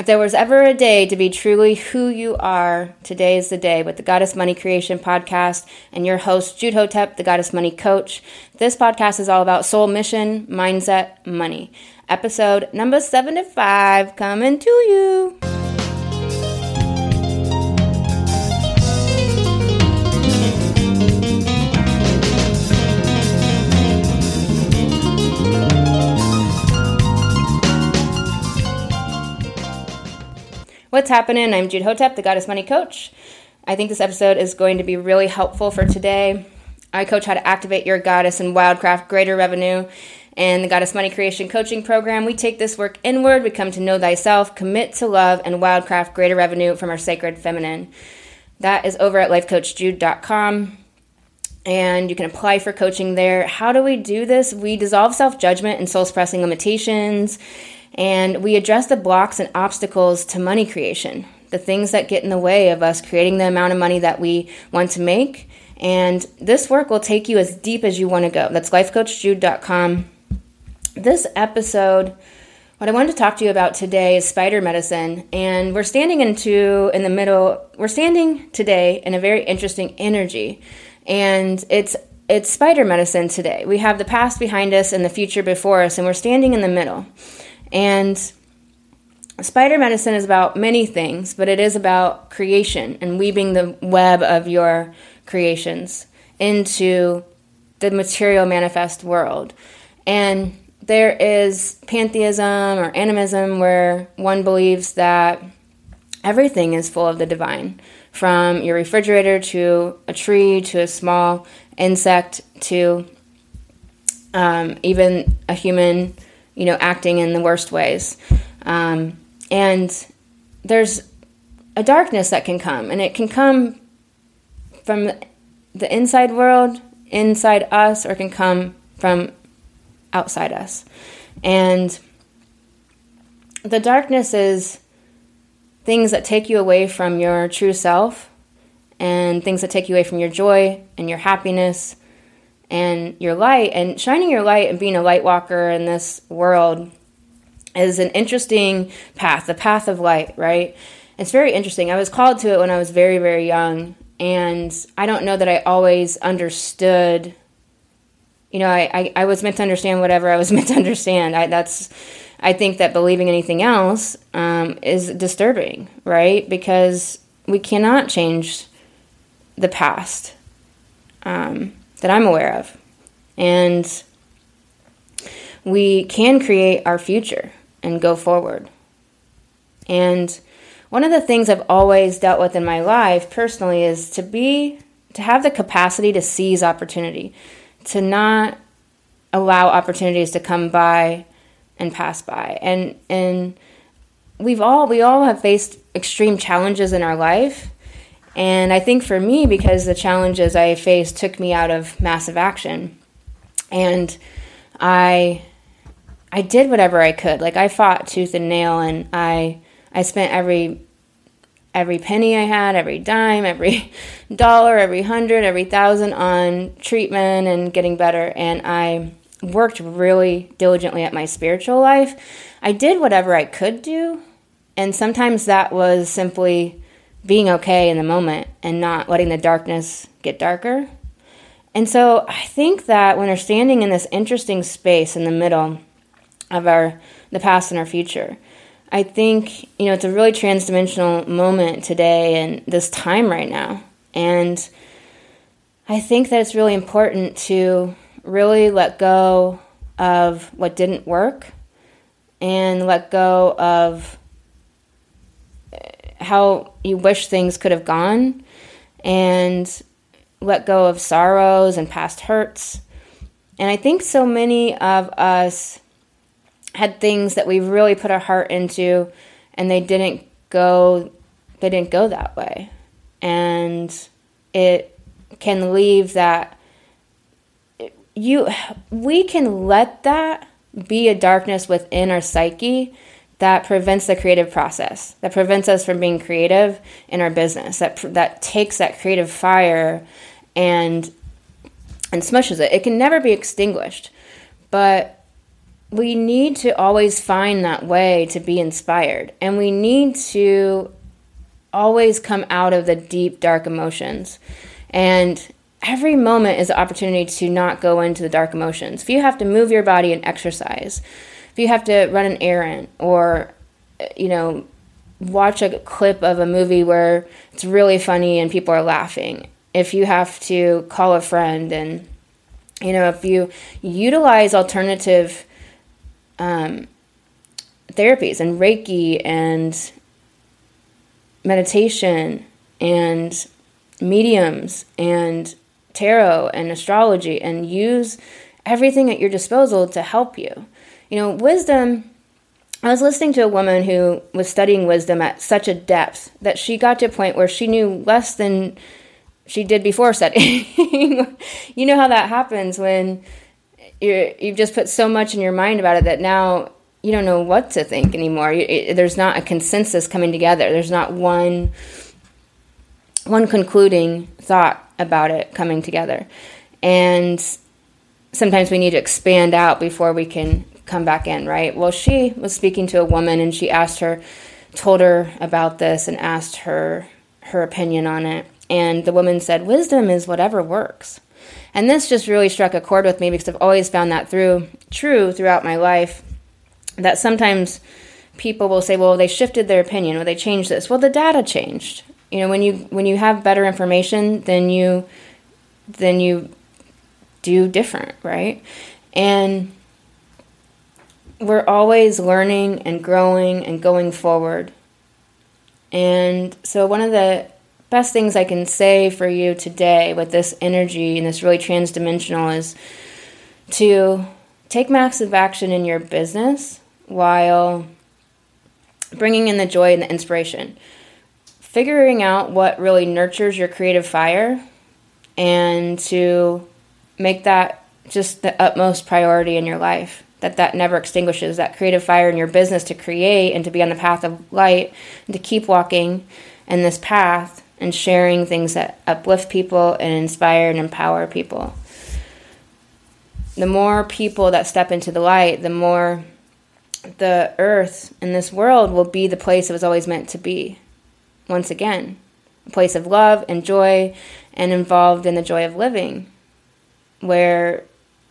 If there was ever a day to be truly who you are, today is the day with the Goddess Money Creation podcast and your host, Jude Hotep, the Goddess Money Coach. This podcast is all about soul mission, mindset, money. Episode number 75 coming to you. What's happening? I'm Jude Hotep, the Goddess Money Coach. I think this episode is going to be really helpful for today. I coach how to activate your goddess and wildcraft greater revenue. And the Goddess Money Creation Coaching Program, we take this work inward. We come to know thyself, commit to love, and wildcraft greater revenue from our sacred feminine. That is over at lifecoachjude.com. And you can apply for coaching there. How do we do this? We dissolve self judgment and soul suppressing limitations and we address the blocks and obstacles to money creation, the things that get in the way of us creating the amount of money that we want to make. And this work will take you as deep as you want to go. That's lifecoachjude.com. This episode, what I wanted to talk to you about today is spider medicine. And we're standing into in the middle, we're standing today in a very interesting energy. And it's it's spider medicine today. We have the past behind us and the future before us, and we're standing in the middle. And spider medicine is about many things, but it is about creation and weaving the web of your creations into the material manifest world. And there is pantheism or animism where one believes that everything is full of the divine from your refrigerator to a tree to a small insect to um, even a human you know, acting in the worst ways. Um, and there's a darkness that can come, and it can come from the inside world, inside us, or can come from outside us. And the darkness is things that take you away from your true self and things that take you away from your joy and your happiness and your light and shining your light and being a light walker in this world is an interesting path, the path of light, right? It's very interesting. I was called to it when I was very, very young, and I don't know that I always understood. You know, I, I, I was meant to understand whatever I was meant to understand. I, that's, I think that believing anything else um, is disturbing, right? Because we cannot change the past. Um, that I'm aware of. And we can create our future and go forward. And one of the things I've always dealt with in my life personally is to be to have the capacity to seize opportunity, to not allow opportunities to come by and pass by. And and we've all we all have faced extreme challenges in our life and I think for me, because the challenges I faced took me out of massive action, and I I did whatever I could. Like I fought tooth and nail, and I I spent every every penny I had, every dime, every dollar, every hundred, every thousand on treatment and getting better. And I worked really diligently at my spiritual life. I did whatever I could do, and sometimes that was simply being okay in the moment and not letting the darkness get darker. And so I think that when we're standing in this interesting space in the middle of our the past and our future, I think, you know, it's a really transdimensional moment today and this time right now. And I think that it's really important to really let go of what didn't work and let go of how you wish things could have gone and let go of sorrows and past hurts. And I think so many of us had things that we really put our heart into and they didn't go they didn't go that way. And it can leave that you we can let that be a darkness within our psyche that prevents the creative process, that prevents us from being creative in our business, that that takes that creative fire and and smushes it. It can never be extinguished. But we need to always find that way to be inspired. And we need to always come out of the deep, dark emotions. And every moment is an opportunity to not go into the dark emotions. If you have to move your body and exercise, if you have to run an errand or, you know, watch a clip of a movie where it's really funny and people are laughing, if you have to call a friend and, you know, if you utilize alternative um, therapies and Reiki and meditation and mediums and tarot and astrology and use everything at your disposal to help you. You know, wisdom. I was listening to a woman who was studying wisdom at such a depth that she got to a point where she knew less than she did before studying. you know how that happens when you you've just put so much in your mind about it that now you don't know what to think anymore. It, there's not a consensus coming together. There's not one one concluding thought about it coming together. And sometimes we need to expand out before we can come back in, right? Well, she was speaking to a woman and she asked her told her about this and asked her her opinion on it. And the woman said, "Wisdom is whatever works." And this just really struck a chord with me because I've always found that through true throughout my life that sometimes people will say, well, they shifted their opinion or they changed this. Well, the data changed. You know, when you when you have better information, then you then you do different, right? And we're always learning and growing and going forward. And so one of the best things I can say for you today with this energy and this really transdimensional is to take massive action in your business while bringing in the joy and the inspiration. Figuring out what really nurtures your creative fire and to make that just the utmost priority in your life that that never extinguishes that creative fire in your business to create and to be on the path of light and to keep walking in this path and sharing things that uplift people and inspire and empower people. The more people that step into the light, the more the earth and this world will be the place it was always meant to be. Once again, a place of love and joy and involved in the joy of living, where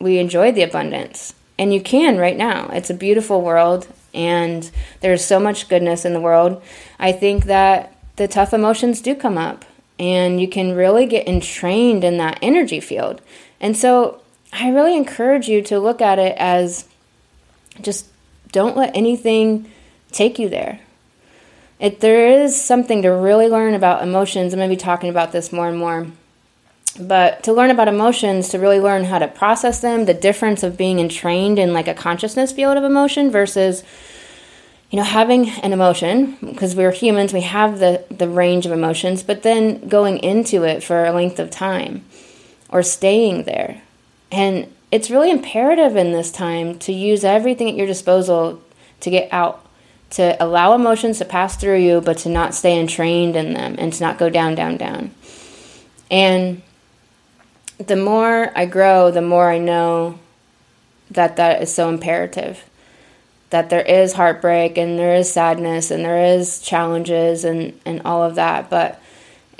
we enjoy the abundance. And you can right now. It's a beautiful world, and there's so much goodness in the world. I think that the tough emotions do come up and you can really get entrained in that energy field. And so I really encourage you to look at it as just don't let anything take you there. If there is something to really learn about emotions. I'm going to be talking about this more and more. But to learn about emotions, to really learn how to process them, the difference of being entrained in like a consciousness field of emotion versus you know, having an emotion, because we're humans, we have the, the range of emotions, but then going into it for a length of time or staying there. And it's really imperative in this time to use everything at your disposal to get out, to allow emotions to pass through you, but to not stay entrained in them and to not go down, down, down. And the more I grow, the more I know that that is so imperative that there is heartbreak and there is sadness and there is challenges and, and all of that. But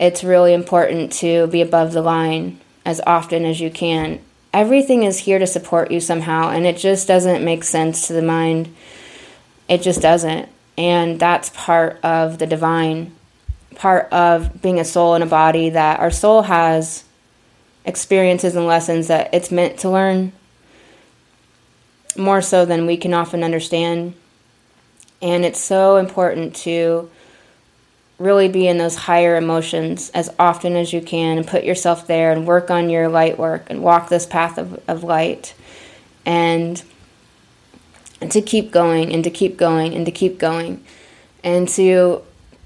it's really important to be above the line as often as you can. Everything is here to support you somehow, and it just doesn't make sense to the mind. It just doesn't. And that's part of the divine, part of being a soul in a body that our soul has experiences and lessons that it's meant to learn more so than we can often understand. And it's so important to really be in those higher emotions as often as you can and put yourself there and work on your light work and walk this path of, of light and, and to keep going and to keep going and to keep going and to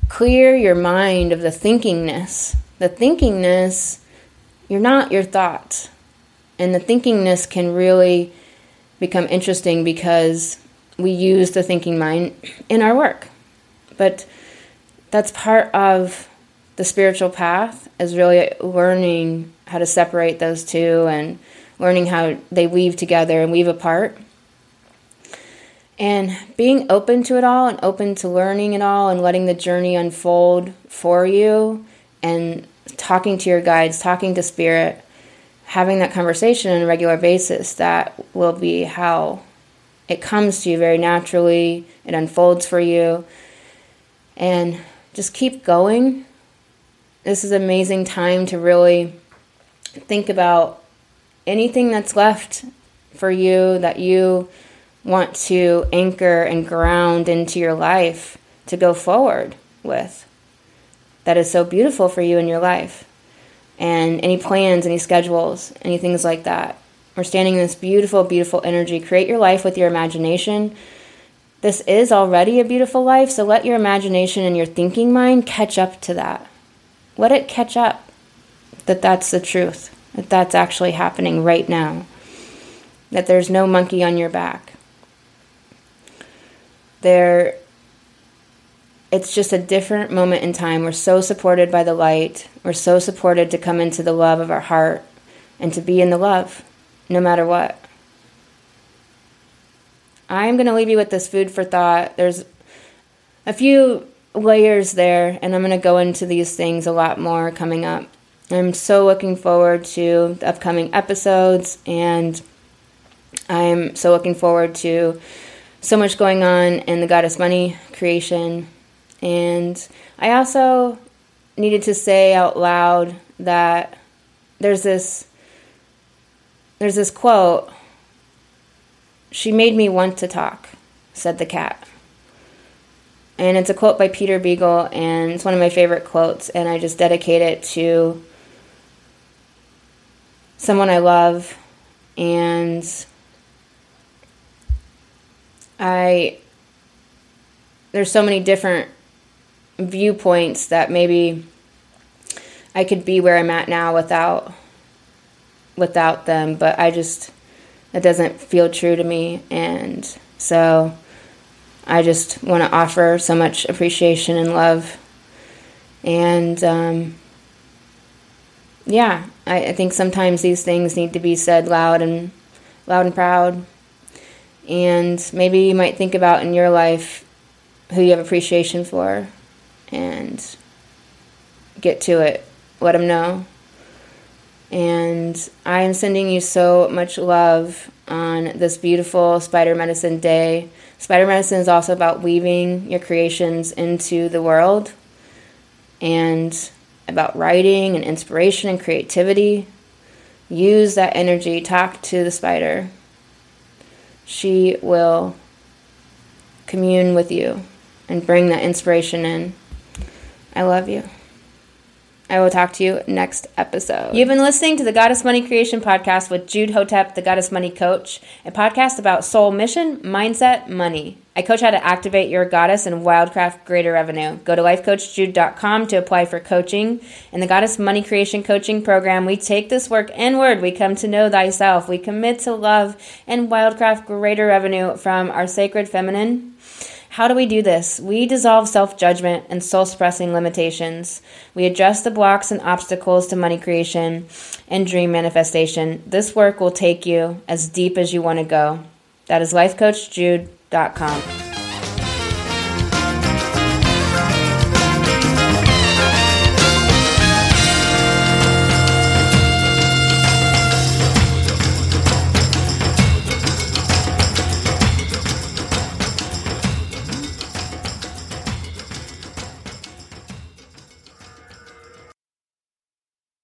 clear your mind of the thinkingness. The thinkingness, you're not your thoughts. And the thinkingness can really become interesting because we use the thinking mind in our work. But that's part of the spiritual path is really learning how to separate those two and learning how they weave together and weave apart. And being open to it all and open to learning it all and letting the journey unfold for you and talking to your guides, talking to spirit, having that conversation on a regular basis, that will be how it comes to you very naturally. It unfolds for you. And just keep going. This is an amazing time to really think about anything that's left for you that you want to anchor and ground into your life to go forward with. That is so beautiful for you in your life. And any plans, any schedules, any things like that. We're standing in this beautiful, beautiful energy. Create your life with your imagination. This is already a beautiful life, so let your imagination and your thinking mind catch up to that. Let it catch up that that's the truth, that that's actually happening right now, that there's no monkey on your back. There it's just a different moment in time. We're so supported by the light. We're so supported to come into the love of our heart and to be in the love no matter what. I'm going to leave you with this food for thought. There's a few layers there, and I'm going to go into these things a lot more coming up. I'm so looking forward to the upcoming episodes, and I'm so looking forward to so much going on in the Goddess Money creation. And I also needed to say out loud that there's this there's this quote She made me want to talk, said the cat. And it's a quote by Peter Beagle, and it's one of my favorite quotes, and I just dedicate it to someone I love. And I, there's so many different viewpoints that maybe I could be where I'm at now without without them, but I just it doesn't feel true to me and so I just want to offer so much appreciation and love. And um, yeah, I, I think sometimes these things need to be said loud and loud and proud. And maybe you might think about in your life who you have appreciation for and get to it. Let them know. And I am sending you so much love on this beautiful Spider Medicine Day. Spider Medicine is also about weaving your creations into the world and about writing and inspiration and creativity. Use that energy, talk to the spider. She will commune with you and bring that inspiration in. I love you. I will talk to you next episode. You've been listening to the Goddess Money Creation Podcast with Jude Hotep, the Goddess Money Coach, a podcast about soul mission, mindset, money. I coach how to activate your goddess and wildcraft greater revenue. Go to lifecoachjude.com to apply for coaching. In the Goddess Money Creation Coaching Program, we take this work inward. We come to know thyself. We commit to love and wildcraft greater revenue from our sacred feminine how do we do this? We dissolve self judgment and soul suppressing limitations. We address the blocks and obstacles to money creation and dream manifestation. This work will take you as deep as you want to go. That is lifecoachjude.com.